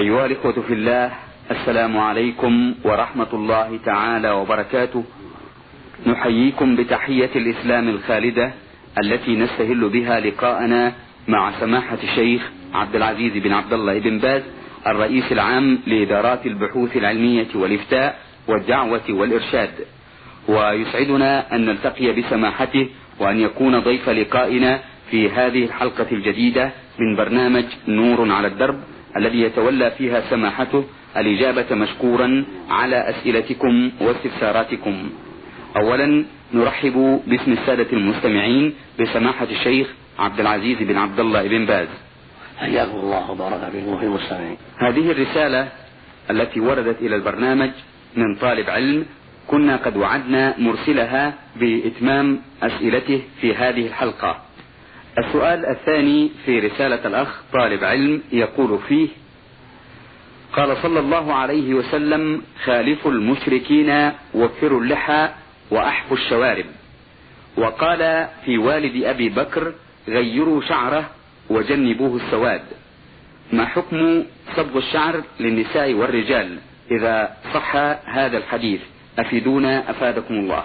أيها الإخوة في الله السلام عليكم ورحمة الله تعالى وبركاته. نحييكم بتحية الإسلام الخالدة التي نستهل بها لقاءنا مع سماحة الشيخ عبد العزيز بن عبد الله بن باز الرئيس العام لإدارات البحوث العلمية والإفتاء والدعوة والإرشاد. ويسعدنا أن نلتقي بسماحته وأن يكون ضيف لقائنا في هذه الحلقة الجديدة من برنامج نور على الدرب الذي يتولى فيها سماحته الإجابة مشكورا على أسئلتكم واستفساراتكم. أولا نرحب باسم السادة المستمعين بسماحة الشيخ عبد العزيز بن عبد الله بن باز. حياكم الله وبارك فيكم وفي المستمعين. هذه الرسالة التي وردت إلى البرنامج من طالب علم كنا قد وعدنا مرسلها بإتمام أسئلته في هذه الحلقة. السؤال الثاني في رسالة الأخ طالب علم يقول فيه قال صلى الله عليه وسلم خالفوا المشركين وفروا اللحى وأحفوا الشوارب. وقال في والد أبي بكر غيروا شعره وجنبوه السواد. ما حكم صبغ الشعر للنساء والرجال إذا صح هذا الحديث؟ أفيدونا أفادكم الله.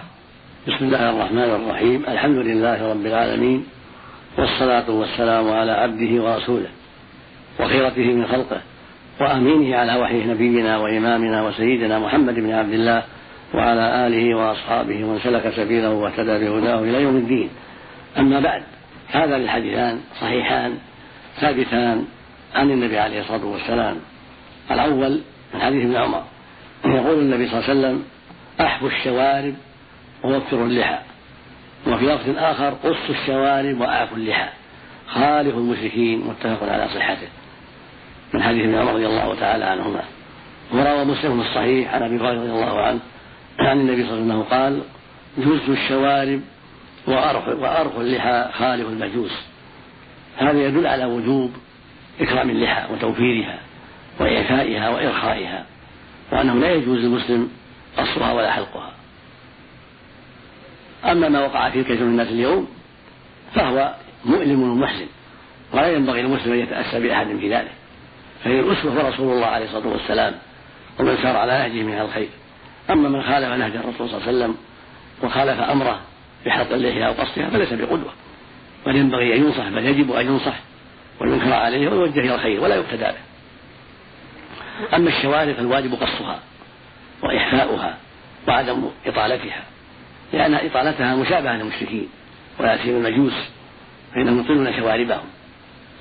بسم الله الرحمن الرحيم. الحمد لله رب العالمين والصلاة والسلام على عبده ورسوله وخيرته من خلقه وأمينه على وحيه نبينا وإمامنا وسيدنا محمد بن عبد الله وعلى آله وأصحابه ومن سلك سبيله واهتدى بهداه إلى يوم الدين. أما بعد هذان الحديثان صحيحان ثابتان عن النبي عليه الصلاة والسلام. الأول من حديث ابن عمر يقول النبي صلى الله عليه وسلم أحفوا الشوارب ووفروا اللحى. وفي لفظ آخر قصوا الشوارب وأعفوا اللحى. خالفوا المشركين متفق على صحته. من حديث ابن عمر رضي الله تعالى عنهما. وروى مسلم في الصحيح عن أبي هريرة رضي الله عنه عن النبي صلى الله عليه وسلم قال جزوا الشوارب وأرخوا اللحى خالف المجوس. هذا يدل على وجوب إكرام اللحى وتوفيرها وإعفائها وإرخائها وأنه لا يجوز للمسلم قصرها ولا حلقها. أما ما وقع في كثير من الناس اليوم فهو مؤلم ومحزن ولا ينبغي للمسلم أن يتأسى بأحد في ذلك. فهي الأسوة رسول الله عليه الصلاة والسلام ومن سار على نهجه من الخير. أما من خالف نهج الرسول صلى الله عليه وسلم وخالف أمره بحلق اللحية أو قصها فليس بقدوة. بل ينبغي أن ينصح بل يجب أن ينصح وينكر عليه ويوجه إلى الخير ولا يقتدى به. أما الشوارب فالواجب قصها وإحفاؤها وعدم إطالتها. لأن إطالتها مشابهة للمشركين ولا سيما المجوس فإنهم يطيلون شواربهم.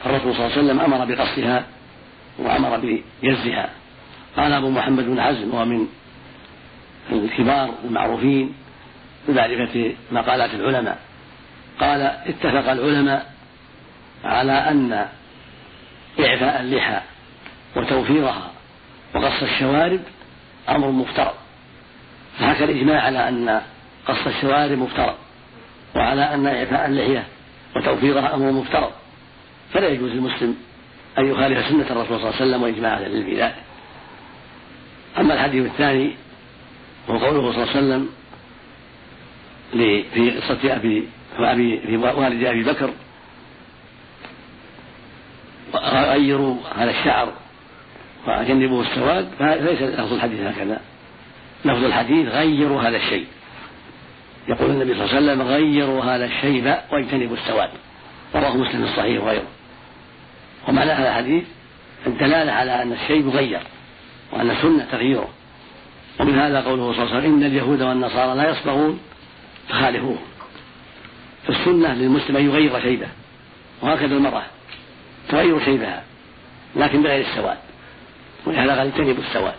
فالرسول صلى الله عليه وسلم أمر بقصها وأمر بجزها. قال أبو محمد بن حزم وهو من الكبار المعروفين بمعرفة مقالات العلماء قال اتفق العلماء على أن إعفاء اللحى وتوفيرها وقص الشوارب أمر مفترض. فحكى الإجماع على أن قص الشوارب مفترض وعلى أن إعفاء اللحية وتوفيرها أمر مفترض. فلا يجوز للمسلم أن يخالف سنة الرسول صلى الله عليه وسلم وإجماع أهل العلم ذلك. أما الحديث الثاني وقوله صلى الله عليه وسلم في قصة أبي وأبي في والد أبي بكر غيروا هذا الشعر وجنبوا السواد. فليس لفظ الحديث هكذا. لفظ الحديث غيروا هذا الشيء. يقول النبي صلى الله عليه وسلم غيروا هذا الشيب واجتنبوا السواد. رواه مسلم الصحيح وغيره. ومعنى هذا الحديث الدلالة على أن الشيء يغير وأن سنة تغييره ومن هذا قوله صلى الله عليه وسلم إن اليهود والنصارى لا يصبغون فخالفوه. فالسنة للمسلم أن يغير شيبه وهكذا المرأة تغير شيبها لكن بغير السواد. ولهذا قال اجتنبوا السواد.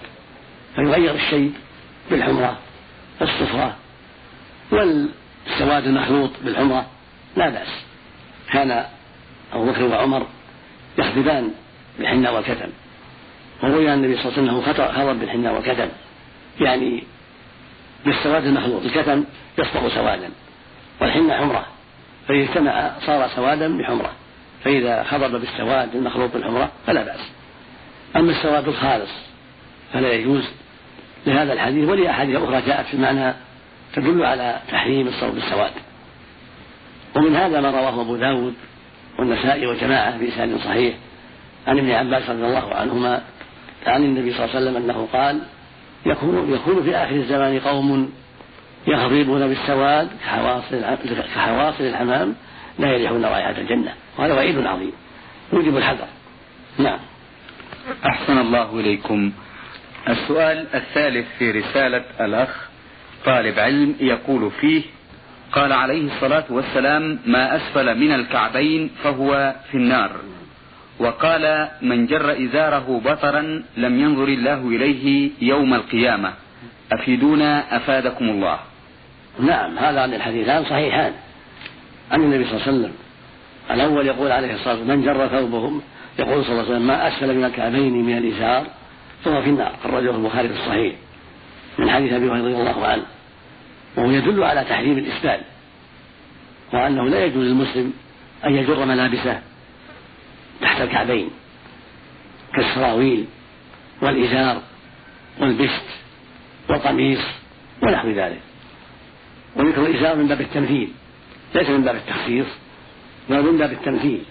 فيغير الشيب بالحمرة والصفرة والسواد المخلوط بالحمرة لا بأس. كان أبو بكر وعمر يخطبان بالحنة والكتم. وروي عن النبي صلى الله عليه وسلم خطب بالحنة والكتم. يعني بالسواد المخلوط الكتم يصبغ سوادا والحنة حمرة. فإذا اجتمع صار سوادا بحمرة. فإذا خضب بالسواد المخلوط بالحمرة فلا بأس. أما السواد الخالص فلا يجوز لهذا الحديث ولأحاديث أخرى جاءت في المعنى تدل على تحريم الصوم بالسواد. ومن هذا ما رواه أبو داود والنسائي والجماعة بإسناد صحيح عن ابن عباس رضي الله عنهما عن النبي صلى الله عليه وسلم أنه قال يكون يكون في آخر الزمان قوم يخضبون بالسواد كحواصل كحواصل الحمام لا يريحون رائحة الجنة. وهذا وعيد عظيم. يوجب الحذر. نعم. أحسن الله إليكم. السؤال الثالث في رسالة الأخ طالب علم يقول فيه قال عليه الصلاة والسلام ما أسفل من الكعبين فهو في النار. وقال من جر إزاره بطرا لم ينظر الله إليه يوم القيامة. أفيدونا؟ أفادكم الله. نعم هذا الحديثان صحيحان. عن النبي صلى الله عليه وسلم. الأول يقول عليه الصلاة والسلام من جر ثوبهم. يقول صلى الله عليه وسلم ما أسفل من الكعبين من الإزار فهو في النار. خرجه البخاري في الصحيح. من حديث أبي هريرة رضي الله عنه. وهو يدل على تحريم الإسبال وأنه لا يجوز للمسلم أن يجر ملابسه تحت الكعبين كالسراويل والإزار والبشت والقميص ونحو ذلك. وذكر الإزار من باب التمثيل ليس من باب التخصيص بل من باب التمثيل.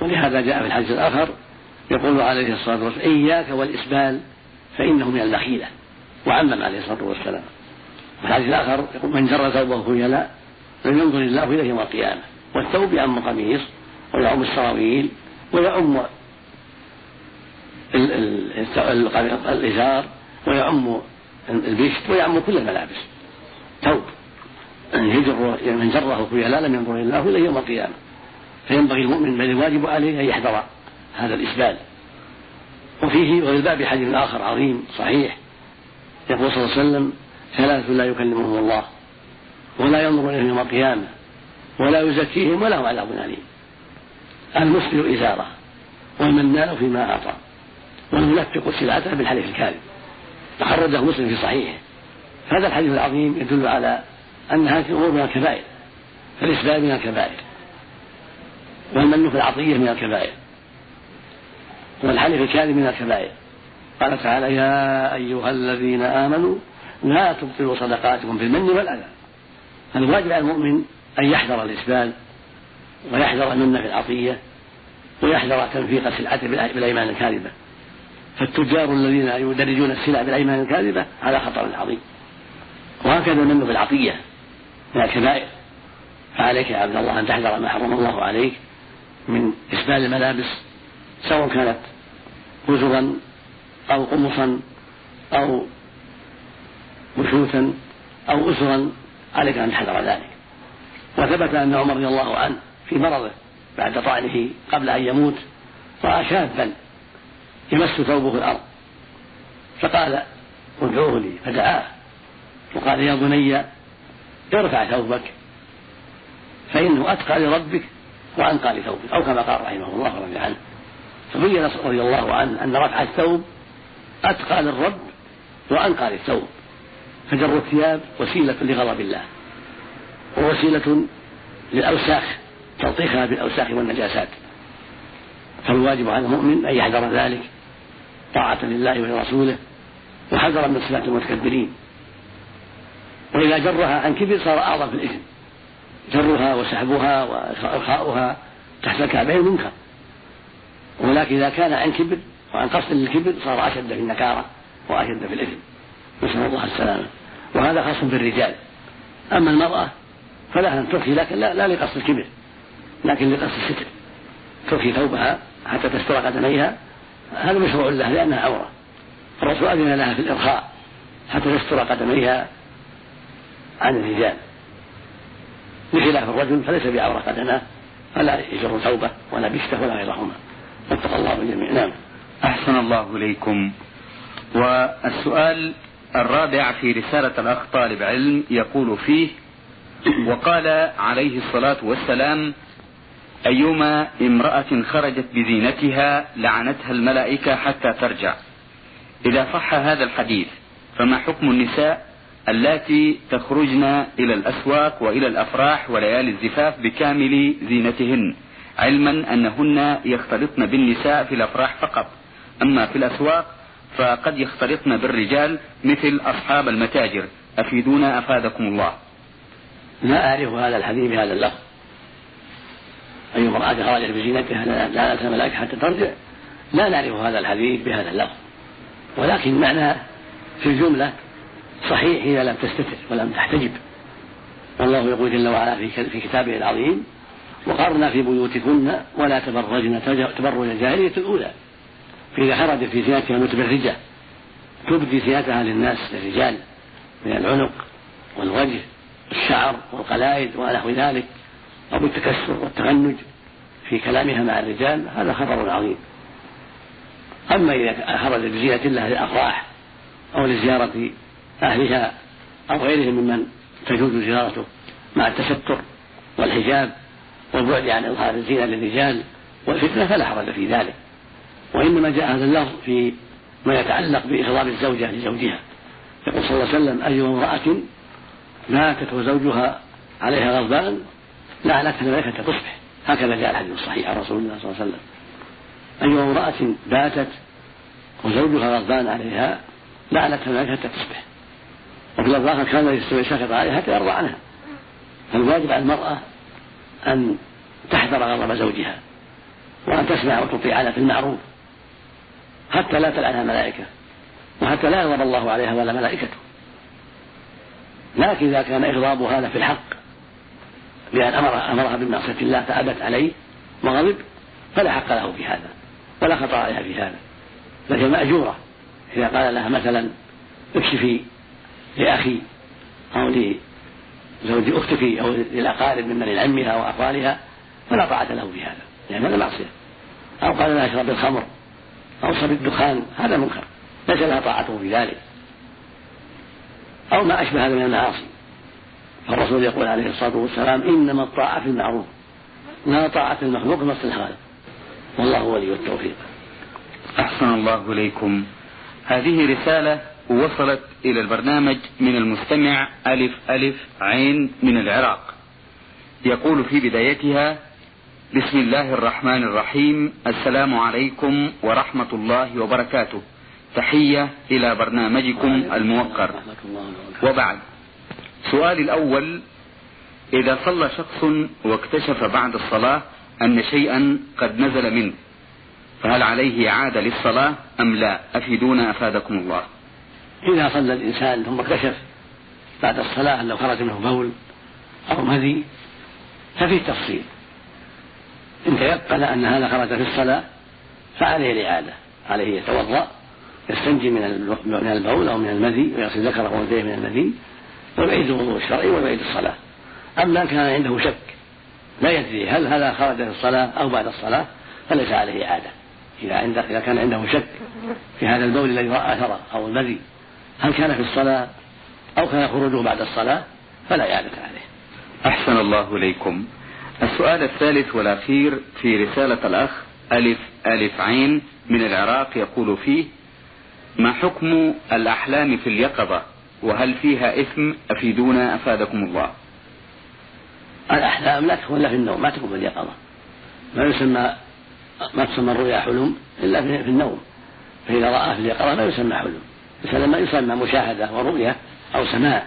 ولهذا جاء في الحديث الآخر يقول عليه الصلاة والسلام إياك والإسبال فإنه من المخيلة وعمم عليه الصلاة والسلام. في الحديث الآخر يقول من جر ثوبه خيلاء لم ينظر الله إليه يوم القيامة. والثوب يعم القميص ويعم السراويل ويعم الإزار ويعم البشت ويعم كل الملابس. ثوب. من جره خيلاء لم ينظر الله إليه يوم القيامة. فينبغي المؤمن بل الواجب عليه أن يحذر هذا الإسبال. وفيه وفي الباب حديث آخر عظيم صحيح. يقول صلى الله عليه وسلم ثلاث لا يكلمهم الله ولا ينظر إليهم يوم القيامة ولا يزكيهم ولا هم عذاب أليم. المسبل إزارة والمنان فيما أعطى والمنفق سلعته بالحلف الكاذب. تخرجه مسلم في صحيحه. هذا الحديث العظيم يدل على أن هذه الأمور من الكبائر فالإسباب من الكبائر والمن في العطية من الكبائر والحلف الكاذب من الكبائر. قال تعالى يا أيها الذين آمنوا لا تبطلوا صدقاتكم بالمن والأذى. فالواجب على المؤمن أن يحذر الإسبال ويحذر المن في العطية ويحذر تنفيق السلعة بالأيمان الكاذبة. فالتجار الذين يدرجون السلع بالأيمان الكاذبة على خطر عظيم. وهكذا المن العطية من الكبائر. فعليك يا عبد الله أن تحذر ما حرم الله عليك من إسبال الملابس سواء كانت وزرا أو قمصا أو بشوثا أو أسرا عليك أن تحذر ذلك. وثبت أن عمر رضي الله عنه في مرضه بعد طعنه قبل أن يموت رأى شابا يمس ثوبه الأرض. فقال ادعوه لي. فدعاه. وقال يا بني ارفع ثوبك فإنه أتقى لربك وأنقى لثوبك. أو كما قال رحمه الله رضي عنه. فبين رضي الله عنه أن رفع الثوب أتقى للرب وأنقى للثوب. فجر الثياب وسيلة لغضب الله ووسيلة للأوساخ تلطيخها بالأوساخ والنجاسات. فالواجب على المؤمن أن يحذر ذلك طاعة لله ولرسوله وحذرا من صفات المتكبرين. وإذا جرها عن كبر صار أعظم في الإثم. جرها وسحبها وإرخاؤها تحت الكعبين منكر ولكن إذا كان عن كبر وعن قصد للكبر صار أشد في النكارة وأشد في الإثم. نسأل الله السلامة. وهذا خاص بالرجال. أما المرأة فلها أن ترخي لكن لا, لا لقصد الكبر لكن لقصد الستر. ترخي ثوبها حتى تستر قدميها هذا مشروع لها لأنها عورة. الرسول أذن لها في الإرخاء حتى تستر قدميها عن الرجال. بخلاف الرجل فليس بعورة قدماه فلا يجر ثوبه ولا بشته ولا غيرهما. واتق الله الجميع. نعم. أحسن الله إليكم. والسؤال الرابع في رسالة الأخ طالب علم يقول فيه وقال عليه الصلاة والسلام أيما امرأة خرجت بزينتها لعنتها الملائكة حتى ترجع. إذا صح هذا الحديث فما حكم النساء اللاتي تخرجن إلى الأسواق وإلى الأفراح وليالي الزفاف بكامل زينتهن؟ علما أنهن يختلطن بالنساء في الأفراح فقط. أما في الأسواق فقد يختلطن بالرجال مثل أصحاب المتاجر. أفيدونا أفادكم الله. لا أعرف هذا الحديث بهذا اللفظ. أي امرأة خرجت بزينتها لا الملائكة حتى ترجع. لا نعرف هذا الحديث بهذا اللفظ. ولكن معناه في الجملة صحيح إذا لم تستتر ولم تحتجب. والله يقول جل وعلا في كتابه العظيم وقرنا في بيوتكن ولا تبرجن تبرج الجاهلية الأولى. فإذا خرجت في زينتها متبرجة تبدي زينتها للناس للرجال من العنق والوجه والشعر والقلائد ونحو ذلك أو بالتكسر والتغنج في كلامها مع الرجال هذا خطر عظيم. أما إذا خرج بزينة الله للأفراح أو لزيارة أهلها أو غيرهم ممن تجوز زيارته مع التستر والحجاب والبعد عن إظهار الزينة للرجال والفتنة فلا حرج في ذلك. وإنما جاء هذا اللفظ في ما يتعلق بإغضاب الزوجة لزوجها. يقول صلى الله عليه وسلم أي امرأة ماتت وزوجها عليها غضبان لعنتها الملائكة تصبح. هكذا جاء الحديث الصحيح عن رسول الله صلى الله عليه وسلم. أي امرأة باتت وزوجها غضبان عليها لعنتها الملائكة تصبح. وفي اللفظ الآخر كان يستوي ساخط عليها حتى يرضى عنها. فالواجب على المرأة أن تحذر غضب زوجها وأن تسمع وتطيع في المعروف. حتى لا تلعنها ملائكة وحتى لا يغضب الله عليها ولا ملائكته. لكن إذا كان إغضاب هذا في الحق بأن أمر أمرها بمعصية الله فأبت عليه وغضب فلا حق له في هذا ولا خطر عليها في هذا. بل مأجورة. إذا قال لها مثلا اكشفي لأخي أو لزوج أختك أو للأقارب من بني عمها وأخوالها فلا طاعة له في هذا لأن هذا معصية. أو قال لها اشرب الخمر. أو اشرب الدخان هذا منكر. ليس لها طاعته في ذلك. أو ما أشبه هذا من المعاصي. فالرسول يقول عليه الصلاة والسلام إنما الطاعة في المعروف. لا طاعة المخلوق في الخالق والله ولي التوفيق. أحسن الله إليكم. هذه رسالة وصلت إلى البرنامج من المستمع ألف ألف عين من العراق. يقول في بدايتها بسم الله الرحمن الرحيم. السلام عليكم ورحمة الله وبركاته. تحية إلى برنامجكم الموقر. وبعد. سؤالي الأول. إذا صلى شخص واكتشف بعد الصلاة أن شيئا قد نزل منه فهل عليه إعادة للصلاة أم لا؟ أفيدونا أفادكم الله. إذا صلى الإنسان ثم اكتشف بعد الصلاة أنه خرج منه بول أو مذي ففيه تفصيل إن تيقن أن هذا خرج في الصلاة فعليه الإعادة عليه يتوضأ يستنجي من من البول أو من المذي ويغسل ذكره ويديه من المذي ويعيد الوضوء الشرعي ويعيد الصلاة. أما كان عنده شك لا يدري هل هذا خرج في الصلاة أو بعد الصلاة فليس عليه إعادة. إذا عنده إذا كان عنده شك في هذا البول الذي رأى أثره أو المذي هل كان في الصلاة أو كان خروجه بعد الصلاة فلا إعادة عليه. أحسن الله إليكم. السؤال الثالث والأخير في رسالة الأخ ألف ألف عين من العراق يقول فيه ما حكم الأحلام في اليقظة؟ وهل فيها إثم؟ أفيدونا أفادكم الله. الأحلام لا تكون إلا في النوم ما تكون في اليقظة. ما يسمى ما تسمى الرؤيا حلم إلا في النوم. فإذا رأى في اليقظة لا يسمى حلم. يسمى يسمى مشاهدة ورؤية أو سماع.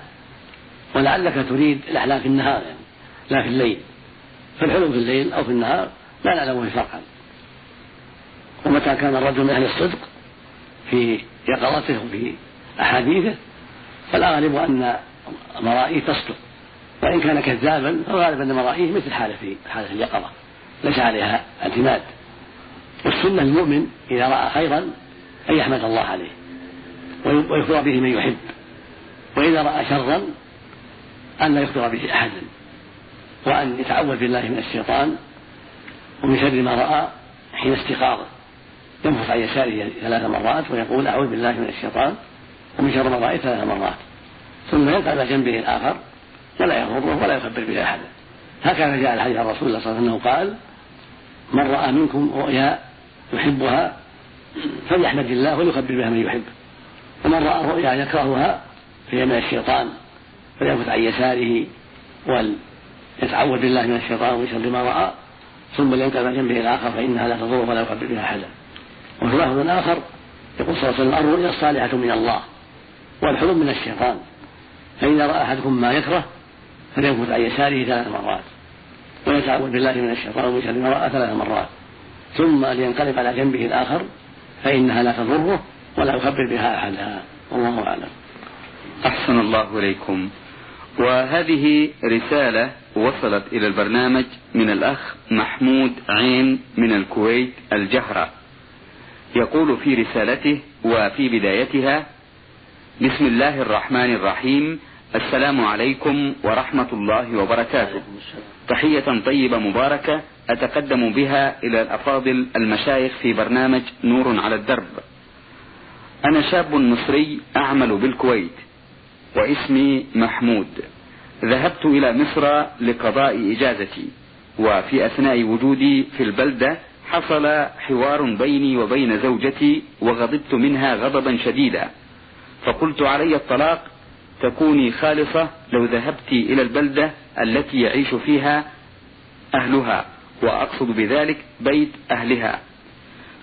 ولعلك تريد الأحلام في النهار يعني لا في الليل. فالحلم في الليل أو في النهار لا نعلم فيه فرقا ومتى كان الرجل من أهل الصدق في يقظته وفي أحاديثه فالغالب أن مرائيه تصدق. وإن كان كذابا فالغالب أن مرائيه مثل حالة في حالة اليقظة ليس عليها اعتماد. والسنة للمؤمن إذا رأى خيرا أن يحمد الله عليه ويخبر به من يحب. وإذا رأى شرا أن لا يخبر به أحدا. وأن يتعوذ بالله من الشيطان ومن شر ما رأى حين استيقاظه. ينفث عن يساره ثلاث مرات ويقول أعوذ بالله من الشيطان ومن شر ما رأيت ثلاث مرات. ثم يلقى على جنبه الآخر ولا يضره ولا يخبر به أحدا هكذا جاء الحديث عن رسول الله صلى الله عليه وسلم قال من رأى منكم رؤيا يحبها فليحمد الله وليخبر بها من يحب. ومن رأى رؤيا يكرهها فهي من الشيطان فلينفث عن يساره وليتعوذ بالله من الشيطان ومن شر ما رأى ثم لينقل عن جنبه الآخر فإنها لا تضر ولا يخبر بها أحدا. وفي لفظ آخر يقول صلى الله عليه وسلم الرؤيا الصالحة من الله والحلم من الشيطان. فإذا رأى أحدكم ما يكره فلينفث عن يساره ثلاث مرات. ويتعوذ بالله من الشيطان ومن شر ما رأى ثلاث مرات. ثم لينقلب على جنبه الآخر فإنها لا تضره ولا يخبر بها أحدا. والله أعلم. أحسن الله إليكم. وهذه رسالة وصلت إلى البرنامج من الأخ محمود عين من الكويت الجهرة. يقول في رسالته وفي بدايتها بسم الله الرحمن الرحيم. السلام عليكم ورحمة الله وبركاته. تحية طيبة مباركة أتقدم بها إلى الأفاضل المشايخ في برنامج نور على الدرب. أنا شاب مصري أعمل بالكويت. واسمي محمود. ذهبت إلى مصر لقضاء إجازتي وفي أثناء وجودي في البلدة حصل حوار بيني وبين زوجتي وغضبت منها غضبا شديدا. فقلت علي الطلاق تكوني خالصة لو ذهبت إلى البلدة التي يعيش فيها أهلها وأقصد بذلك بيت أهلها.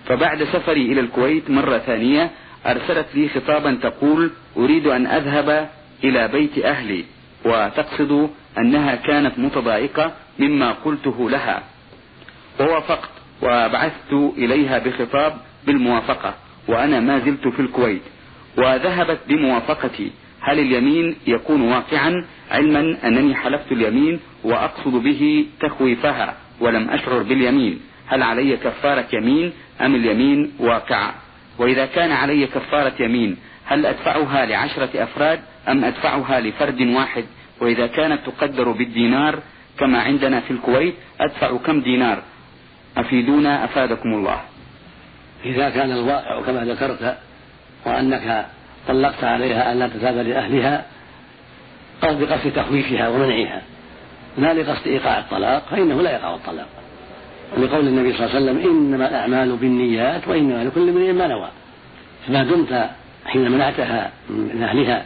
فبعد سفري إلى الكويت مرة ثانية أرسلت لي خطابا تقول أريد أن أذهب إلى بيت أهلي وتقصد أنها كانت متضايقة مما قلته لها. ووافقت وبعثت إليها بخطاب بالموافقة وأنا ما زلت في الكويت. وذهبت بموافقتي. هل اليمين يكون واقعا؟ علما أنني حلفت اليمين وأقصد به تخويفها ولم أشعر باليمين. هل علي كفارة يمين أم اليمين واقعة؟ وإذا كان علي كفارة يمين هل أدفعها لعشرة أفراد أم أدفعها لفرد واحد؟ وإذا كانت تقدر بالدينار كما عندنا في الكويت أدفع كم دينار؟ أفيدونا أفادكم الله. إذا كان الواقع كما ذكرت وأنك طلقت عليها أن لا تذهب لأهلها قصد بقصد تخويفها ومنعها. لا لقصد إيقاع الطلاق فإنه لا يقع الطلاق. ولقول النبي صلى الله عليه وسلم إنما الأعمال بالنيات وإنما لكل امرئ ما نوى. فما دمت حين منعتها من أهلها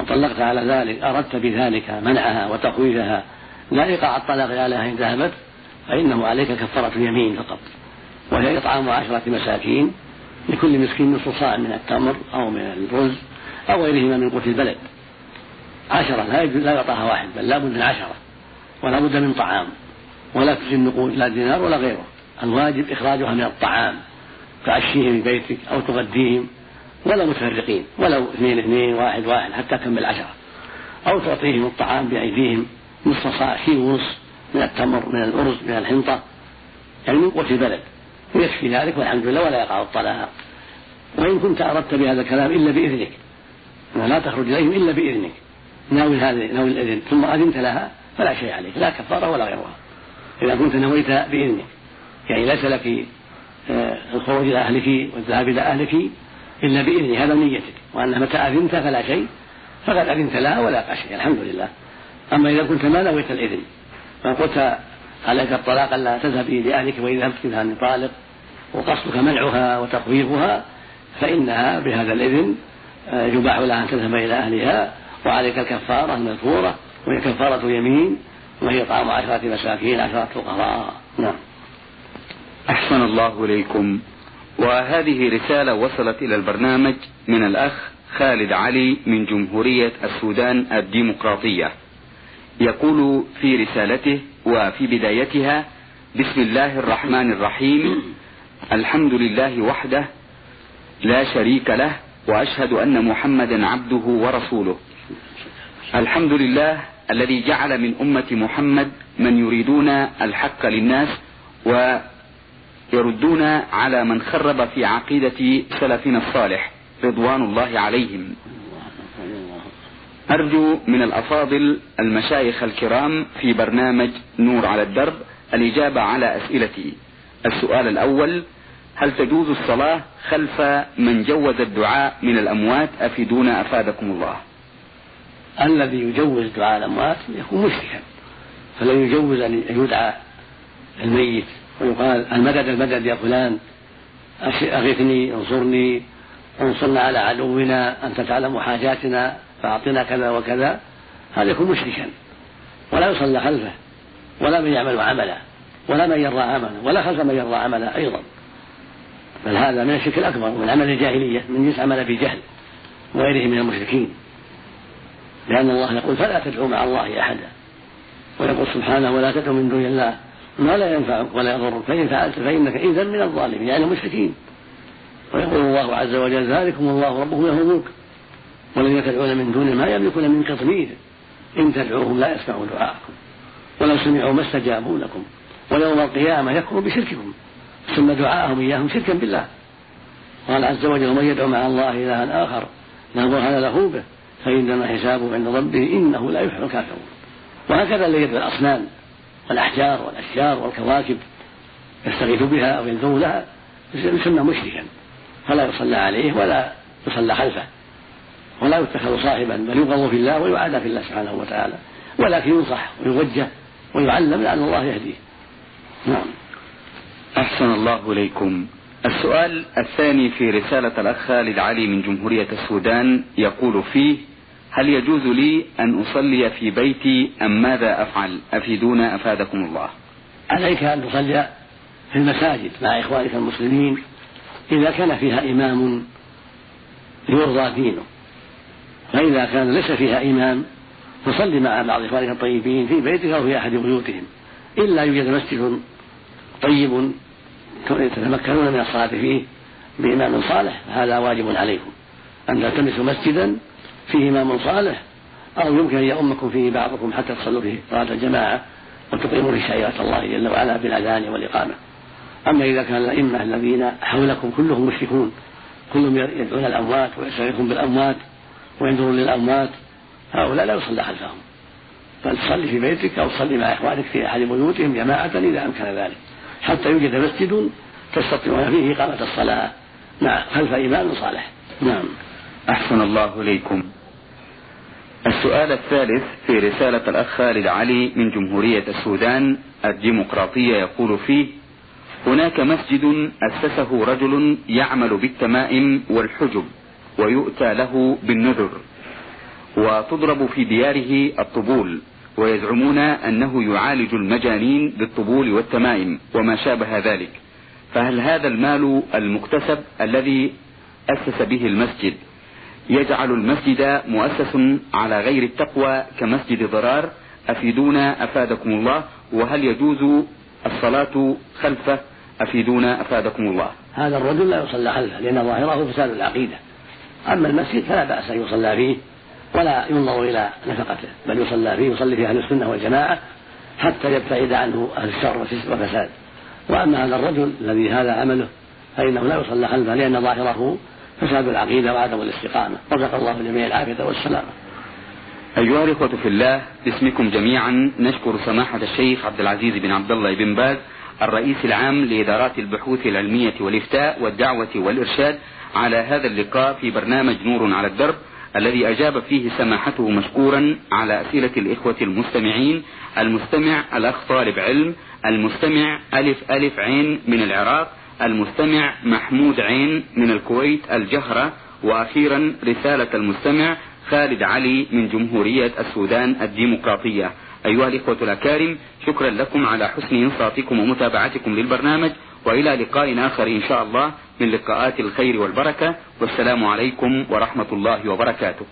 وطلقت على ذلك أردت بذلك منعها وتخويفها لا إيقاع الطلاق عليها إن ذهبت فإنه عليك كفارة يمين فقط وهي إطعام عشرة مساكين لكل مسكين نصف صاع من التمر أو من الرز أو غيرهما من قوت البلد. عشرة لا لا يعطاها واحد بل لابد من عشرة ولا بد من طعام ولا تجزي النقود لا دينار ولا غيره الواجب إخراجها من الطعام تعشيهم في بيتك أو تغديهم ولا متفرقين ولو اثنين اثنين واحد واحد حتى تكمل عشرة أو تعطيهم الطعام بأيديهم نصف صاع كيلو ونصف من التمر من الأرز من الحنطة. يعني من قوت البلد. ويكفي ذلك والحمد لله ولا يقع الطلاق. وإن كنت أردت بهذا الكلام إلا بإذنك. لا تخرج إليهم إلا بإذنك. ناوي هذا ناوي الإذن. ثم أذنت لها فلا شيء عليك لا كفارة ولا غيرها. إذا كنت نويت بإذنك. يعني ليس لك آه، الخروج إلى أهلك والذهاب إلى أهلك إلا بإذن هذا نيتك وأن متى أذنت فلا شيء فقد أذنت لها ولا شيء الحمد لله. أما إذا كنت ما نويت الإذن؟ فقلت عليك الطلاق ألا تذهبي لأهلك وإذا ذهبت منها أن طالق وقصدك منعها وتخويفها فإنها بهذا الإذن آه، يباح لها أن تذهب إلى أهلها وعليك الكفارة المذكورة وهي كفارة يمين وهي طعام عشرة مساكين عشرة فقراء. نعم. أحسن الله إليكم. وهذه رسالة وصلت إلى البرنامج من الأخ خالد علي من جمهورية السودان الديمقراطية. يقول في رسالته وفي بدايتها بسم الله الرحمن الرحيم. الحمد لله وحده لا شريك له وأشهد أن محمدا عبده ورسوله. الحمد لله الذي جعل من أمة محمد من يريدون الحق للناس ويردون على من خرب في عقيدة سلفنا الصالح رضوان الله عليهم. أرجو من الأفاضل المشايخ الكرام في برنامج نور على الدرب الإجابة على أسئلتي. السؤال الأول هل تجوز الصلاة خلف من جوز الدعاء من الأموات؟ أفيدونا أفادكم الله. الذي يجوز دعاء الأموات يكون مشركا فلا يجوز أن يدعى الميت ويقال المدد المدد يا فلان أغثني انصرني انصرنا على عدونا أنت تعلم حاجاتنا فأعطنا كذا وكذا. هذا يكون مشركا. ولا يصلى خلفه ولا من يعمل عملا ولا من يرى عملا ولا خلف من يرى عملا أيضا. بل هذا من الشرك الأكبر من عمل الجاهلية من جنس عمل في جهل وغيره من المشركين. لأن الله يقول فلا تدعوا مع الله أحدا. ويقول سبحانه ولا تدعوا من دون الله. ما لا ينفعك ولا يضرك فإن فعلت فإنك إذا من الظالمين يعني المشركين. ويقول الله عز وجل ذلكم الله ربكم له الملك والذين تدعون من دونه ما يملكون من قطمير. إن تدعوهم لا يسمعوا دعاءكم. ولو سمعوا ما استجابوا لكم. ويوم القيامة يكفر بشرككم. ثم دعاءهم إياهم شركا بالله. قال عز وجل ومن يدعو مع الله إلها آخر لا برهان له به فإنما حسابه عند ربه إنه لا يفلح الكافرون. وهكذا الذي يدعو الأصنام. والأحجار والأشجار والكواكب يستغيث بها أو يلجو لها يسمى مشركا. فلا يصلى عليه ولا يصلى خلفه. ولا يتخذ صاحبا بل يبغض في الله ويعادى في الله سبحانه وتعالى. ولكن ينصح ويوجه ويعلم لعل الله يهديه. نعم. أحسن الله إليكم. السؤال الثاني في رسالة الأخ خالد علي من جمهورية السودان يقول فيه هل يجوز لي أن أصلي في بيتي أم ماذا أفعل؟ أفيدونا أفادكم الله. عليك أن تصلي في المساجد مع إخوانك المسلمين إذا كان فيها إمام يرضى دينه. فإذا كان ليس فيها إمام فصل مع بعض إخوانك الطيبين في بيتك أو في أحد بيوتهم. إلا يوجد مسجد طيب تتمكنون من الصلاة فيه بإمام صالح فهذا واجب عليكم. أن تلتمسوا مسجدا فيه إمام صالح أو يمكن أن يؤمكم فيه بعضكم حتى تصلوا فيه صلاة الجماعة وتقيموا في شعيرة الله جل وعلا بالأذان والإقامة. أما إذا كان الأئمة الذين حولكم كلهم مشركون كلهم يدعون الأموات ويستغيثون بالأموات وينظرون للأموات هؤلاء لا يصلى خلفهم. بل تصلي في بيتك أو تصلي مع إخوانك في أحد بيوتهم جماعة إذا أمكن ذلك. حتى يوجد مسجد تستطيعون فيه إقامة الصلاة مع خلف إمام صالح. نعم. أحسن الله إليكم. السؤال الثالث في رسالة الأخ خالد علي من جمهورية السودان الديمقراطية يقول فيه هناك مسجد أسسه رجل يعمل بالتمائم والحجب ويؤتى له بالنذر وتضرب في دياره الطبول ويزعمون أنه يعالج المجانين بالطبول والتمائم وما شابه ذلك فهل هذا المال المكتسب الذي أسس به المسجد يجعل المسجد مؤسس على غير التقوى كمسجد ضرار. أفيدونا أفادكم الله. وهل يجوز الصلاة خلفه؟ أفيدونا أفادكم الله. هذا الرجل لا يصلى خلفه لأن ظاهره فساد العقيدة. أما المسجد فلا بأس أن يصلى فيه ولا ينظر إلى نفقته بل يصلى فيه يصلي فيه أهل السنة والجماعة حتى يبتعد عنه أهل الشر والفساد. وأما هذا الرجل الذي هذا عمله فإنه لا يصلى خلفه لأن ظاهره فساد العقيدة وعدم الاستقامة. رزق الله الجميع العافية والسلامة. أيها الإخوة في الله باسمكم جميعا نشكر سماحة الشيخ عبد العزيز بن عبد الله بن باز الرئيس العام لإدارات البحوث العلمية والإفتاء والدعوة والإرشاد على هذا اللقاء في برنامج نور على الدرب الذي أجاب فيه سماحته مشكورا على أسئلة الإخوة المستمعين المستمع الأخ طالب علم المستمع ألف ألف عين من العراق المستمع محمود عين من الكويت الجهرة وأخيرا رسالة المستمع خالد علي من جمهورية السودان الديمقراطية. أيها الإخوة الأكارم شكرا لكم على حسن إنصاتكم ومتابعتكم للبرنامج وإلى لقاء آخر إن شاء الله من لقاءات الخير والبركة والسلام عليكم ورحمة الله وبركاته.